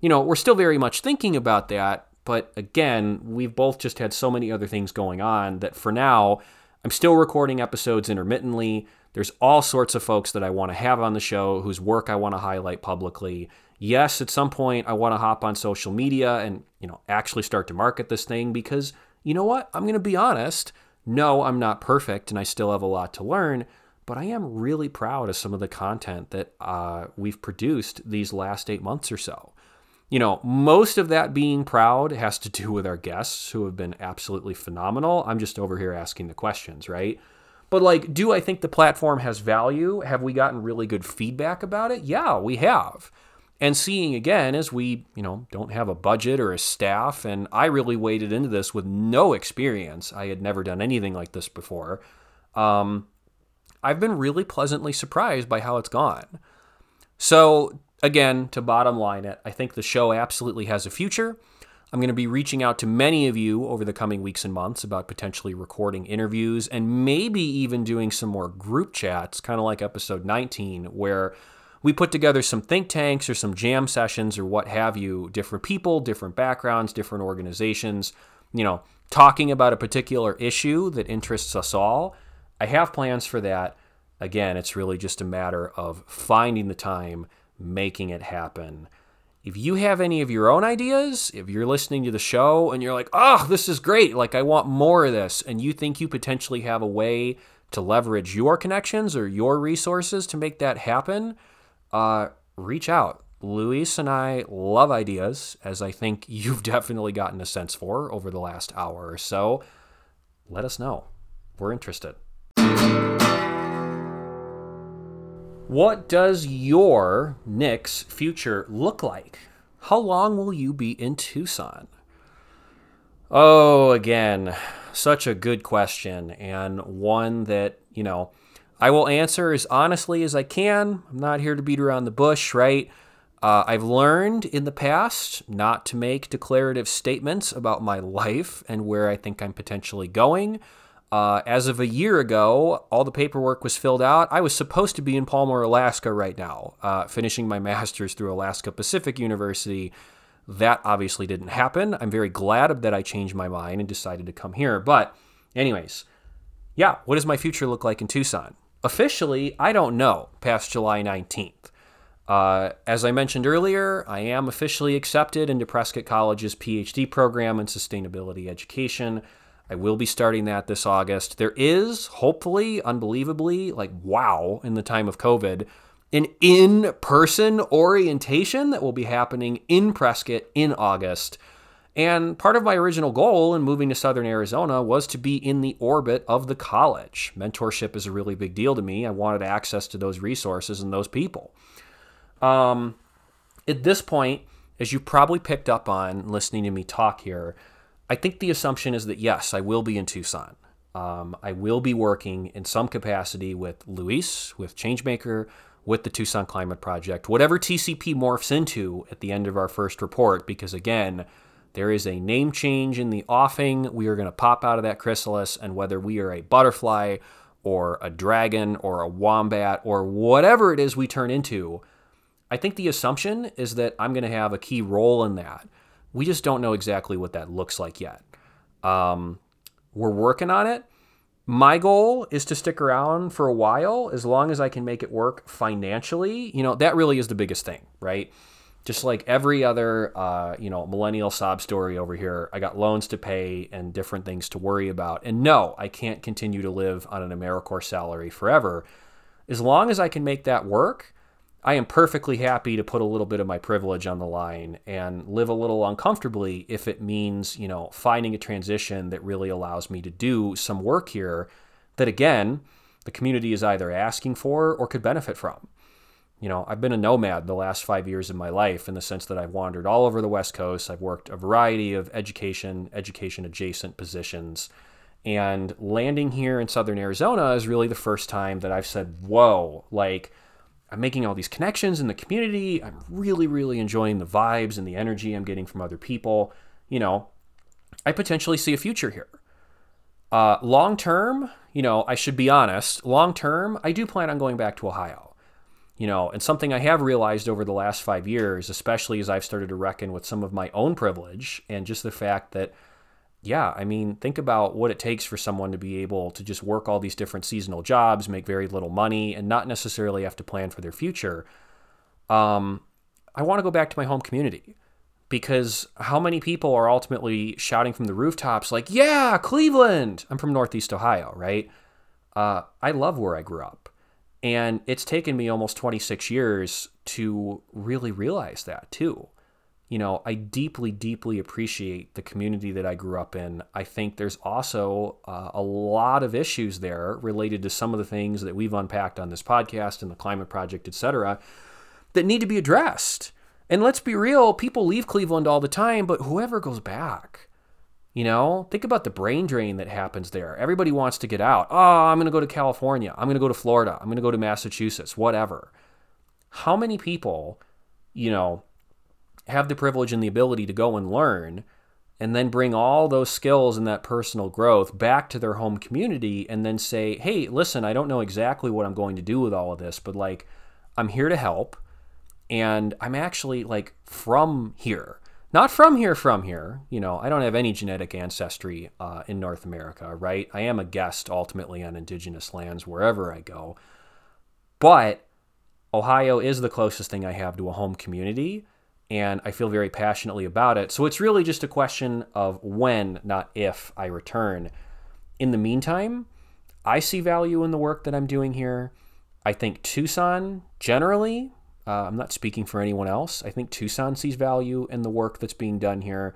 You know, we're still very much thinking about that, but again, we've both just had so many other things going on that for now, I'm still recording episodes intermittently. There's all sorts of folks that I want to have on the show whose work I want to highlight publicly yes, at some point I want to hop on social media and, you know, actually start to market this thing because you know what? I'm going to be honest. No, I'm not perfect and I still have a lot to learn, but I am really proud of some of the content that uh, we've produced these last eight months or so. You know, most of that being proud has to do with our guests who have been absolutely phenomenal. I'm just over here asking the questions, right? But like, do I think the platform has value? Have we gotten really good feedback about it? Yeah, we have and seeing again as we you know don't have a budget or a staff and i really waded into this with no experience i had never done anything like this before um, i've been really pleasantly surprised by how it's gone so again to bottom line it i think the show absolutely has a future I'm going to be reaching out to many of you over the coming weeks and months about potentially recording interviews and maybe even doing some more group chats, kind of like episode 19, where we put together some think tanks or some jam sessions or what have you, different people, different backgrounds, different organizations, you know, talking about a particular issue that interests us all. I have plans for that. Again, it's really just a matter of finding the time, making it happen. If you have any of your own ideas, if you're listening to the show and you're like, oh, this is great, like I want more of this, and you think you potentially have a way to leverage your connections or your resources to make that happen, uh, reach out. Luis and I love ideas, as I think you've definitely gotten a sense for over the last hour or so. Let us know. We're interested. What does your Nick's future look like? How long will you be in Tucson? Oh, again, such a good question, and one that, you know, I will answer as honestly as I can. I'm not here to beat around the bush, right? Uh, I've learned in the past not to make declarative statements about my life and where I think I'm potentially going. Uh, as of a year ago, all the paperwork was filled out. I was supposed to be in Palmer, Alaska right now, uh, finishing my master's through Alaska Pacific University. That obviously didn't happen. I'm very glad that I changed my mind and decided to come here. But, anyways, yeah, what does my future look like in Tucson? Officially, I don't know past July 19th. Uh, as I mentioned earlier, I am officially accepted into Prescott College's PhD program in sustainability education. I will be starting that this August. There is, hopefully, unbelievably, like wow, in the time of COVID, an in person orientation that will be happening in Prescott in August. And part of my original goal in moving to Southern Arizona was to be in the orbit of the college. Mentorship is a really big deal to me. I wanted access to those resources and those people. Um, at this point, as you probably picked up on listening to me talk here, I think the assumption is that yes, I will be in Tucson. Um, I will be working in some capacity with Luis, with Changemaker, with the Tucson Climate Project, whatever TCP morphs into at the end of our first report, because again, there is a name change in the offing. We are going to pop out of that chrysalis, and whether we are a butterfly or a dragon or a wombat or whatever it is we turn into, I think the assumption is that I'm going to have a key role in that. We just don't know exactly what that looks like yet. Um, we're working on it. My goal is to stick around for a while as long as I can make it work financially. You know, that really is the biggest thing, right? just like every other uh, you know millennial sob story over here i got loans to pay and different things to worry about and no i can't continue to live on an americorps salary forever as long as i can make that work i am perfectly happy to put a little bit of my privilege on the line and live a little uncomfortably if it means you know finding a transition that really allows me to do some work here that again the community is either asking for or could benefit from you know, I've been a nomad the last five years of my life in the sense that I've wandered all over the West Coast. I've worked a variety of education, education adjacent positions. And landing here in Southern Arizona is really the first time that I've said, whoa, like, I'm making all these connections in the community. I'm really, really enjoying the vibes and the energy I'm getting from other people. You know, I potentially see a future here. Uh, long term, you know, I should be honest, long term, I do plan on going back to Ohio you know, and something I have realized over the last five years, especially as I've started to reckon with some of my own privilege and just the fact that, yeah, I mean, think about what it takes for someone to be able to just work all these different seasonal jobs, make very little money, and not necessarily have to plan for their future. Um, I want to go back to my home community because how many people are ultimately shouting from the rooftops, like, yeah, Cleveland? I'm from Northeast Ohio, right? Uh, I love where I grew up. And it's taken me almost 26 years to really realize that too. You know, I deeply, deeply appreciate the community that I grew up in. I think there's also uh, a lot of issues there related to some of the things that we've unpacked on this podcast and the climate project, et cetera, that need to be addressed. And let's be real, people leave Cleveland all the time, but whoever goes back, you know, think about the brain drain that happens there. Everybody wants to get out. Oh, I'm going to go to California. I'm going to go to Florida. I'm going to go to Massachusetts, whatever. How many people, you know, have the privilege and the ability to go and learn and then bring all those skills and that personal growth back to their home community and then say, hey, listen, I don't know exactly what I'm going to do with all of this, but like, I'm here to help. And I'm actually like from here. Not from here, from here. You know, I don't have any genetic ancestry uh, in North America, right? I am a guest ultimately on indigenous lands wherever I go. But Ohio is the closest thing I have to a home community and I feel very passionately about it. So it's really just a question of when, not if, I return. In the meantime, I see value in the work that I'm doing here. I think Tucson generally, uh, I'm not speaking for anyone else, I think Tucson sees value in the work that's being done here.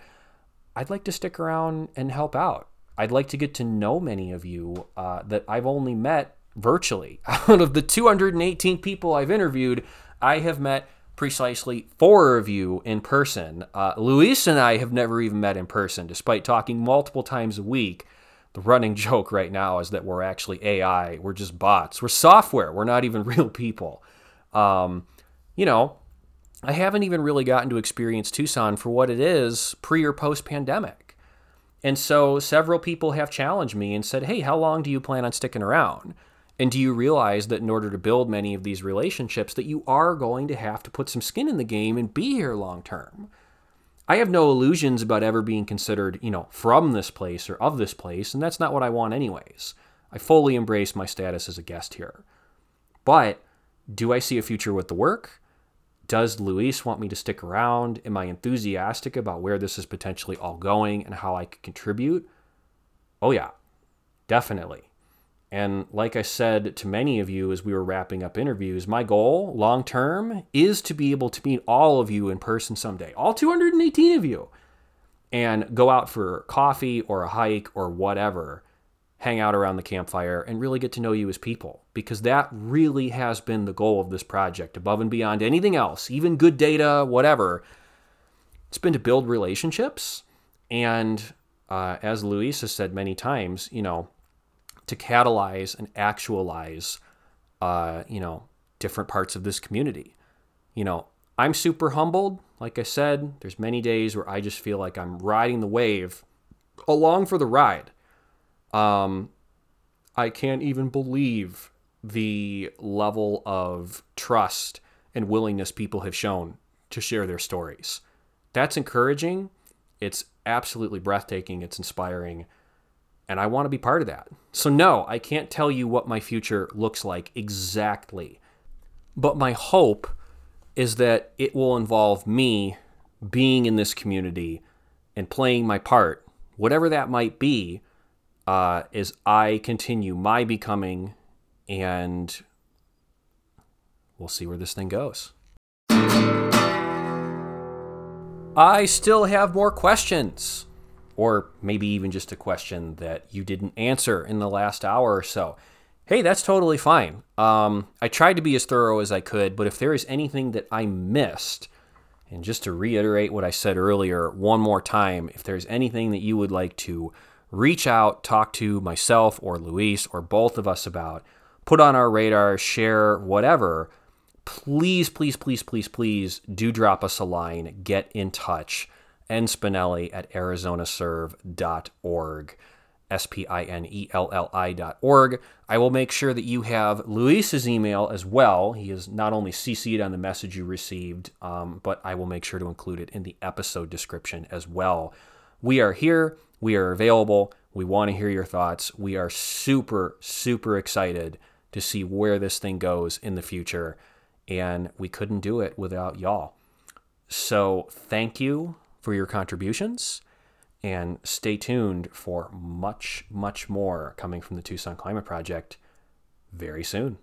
I'd like to stick around and help out. I'd like to get to know many of you uh, that I've only met virtually. Out of the 218 people I've interviewed, I have met precisely four of you in person. Uh, Luis and I have never even met in person, despite talking multiple times a week. The running joke right now is that we're actually AI. We're just bots. We're software. We're not even real people. Um, you know, I haven't even really gotten to experience Tucson for what it is pre or post pandemic. And so several people have challenged me and said, hey, how long do you plan on sticking around? And do you realize that in order to build many of these relationships that you are going to have to put some skin in the game and be here long term? I have no illusions about ever being considered, you know, from this place or of this place, and that's not what I want anyways. I fully embrace my status as a guest here. But do I see a future with the work? Does Luis want me to stick around? Am I enthusiastic about where this is potentially all going and how I could contribute? Oh, yeah, definitely. And like I said to many of you as we were wrapping up interviews, my goal long term is to be able to meet all of you in person someday, all 218 of you, and go out for coffee or a hike or whatever, hang out around the campfire, and really get to know you as people. Because that really has been the goal of this project, above and beyond anything else, even good data, whatever. It's been to build relationships. And uh, as Luis has said many times, you know, to catalyze and actualize, uh, you know, different parts of this community. You know, I'm super humbled. Like I said, there's many days where I just feel like I'm riding the wave along for the ride. Um, I can't even believe the level of trust and willingness people have shown to share their stories. That's encouraging. It's absolutely breathtaking. It's inspiring and I want to be part of that. So, no, I can't tell you what my future looks like exactly. But my hope is that it will involve me being in this community and playing my part, whatever that might be, uh, as I continue my becoming, and we'll see where this thing goes. I still have more questions or maybe even just a question that you didn't answer in the last hour or so. Hey, that's totally fine. Um, I tried to be as thorough as I could, but if there is anything that I missed, and just to reiterate what I said earlier one more time, if there's anything that you would like to reach out, talk to myself or Luis or both of us about, put on our radar, share, whatever, please, please, please, please, please do drop us a line, get in touch nspinelli at arizonaserve.org. S P I N E L L I dot org. I will make sure that you have Luis's email as well. He is not only CC'd on the message you received, um, but I will make sure to include it in the episode description as well. We are here. We are available. We want to hear your thoughts. We are super, super excited to see where this thing goes in the future. And we couldn't do it without y'all. So thank you for your contributions. And stay tuned for much, much more coming from the Tucson Climate Project very soon.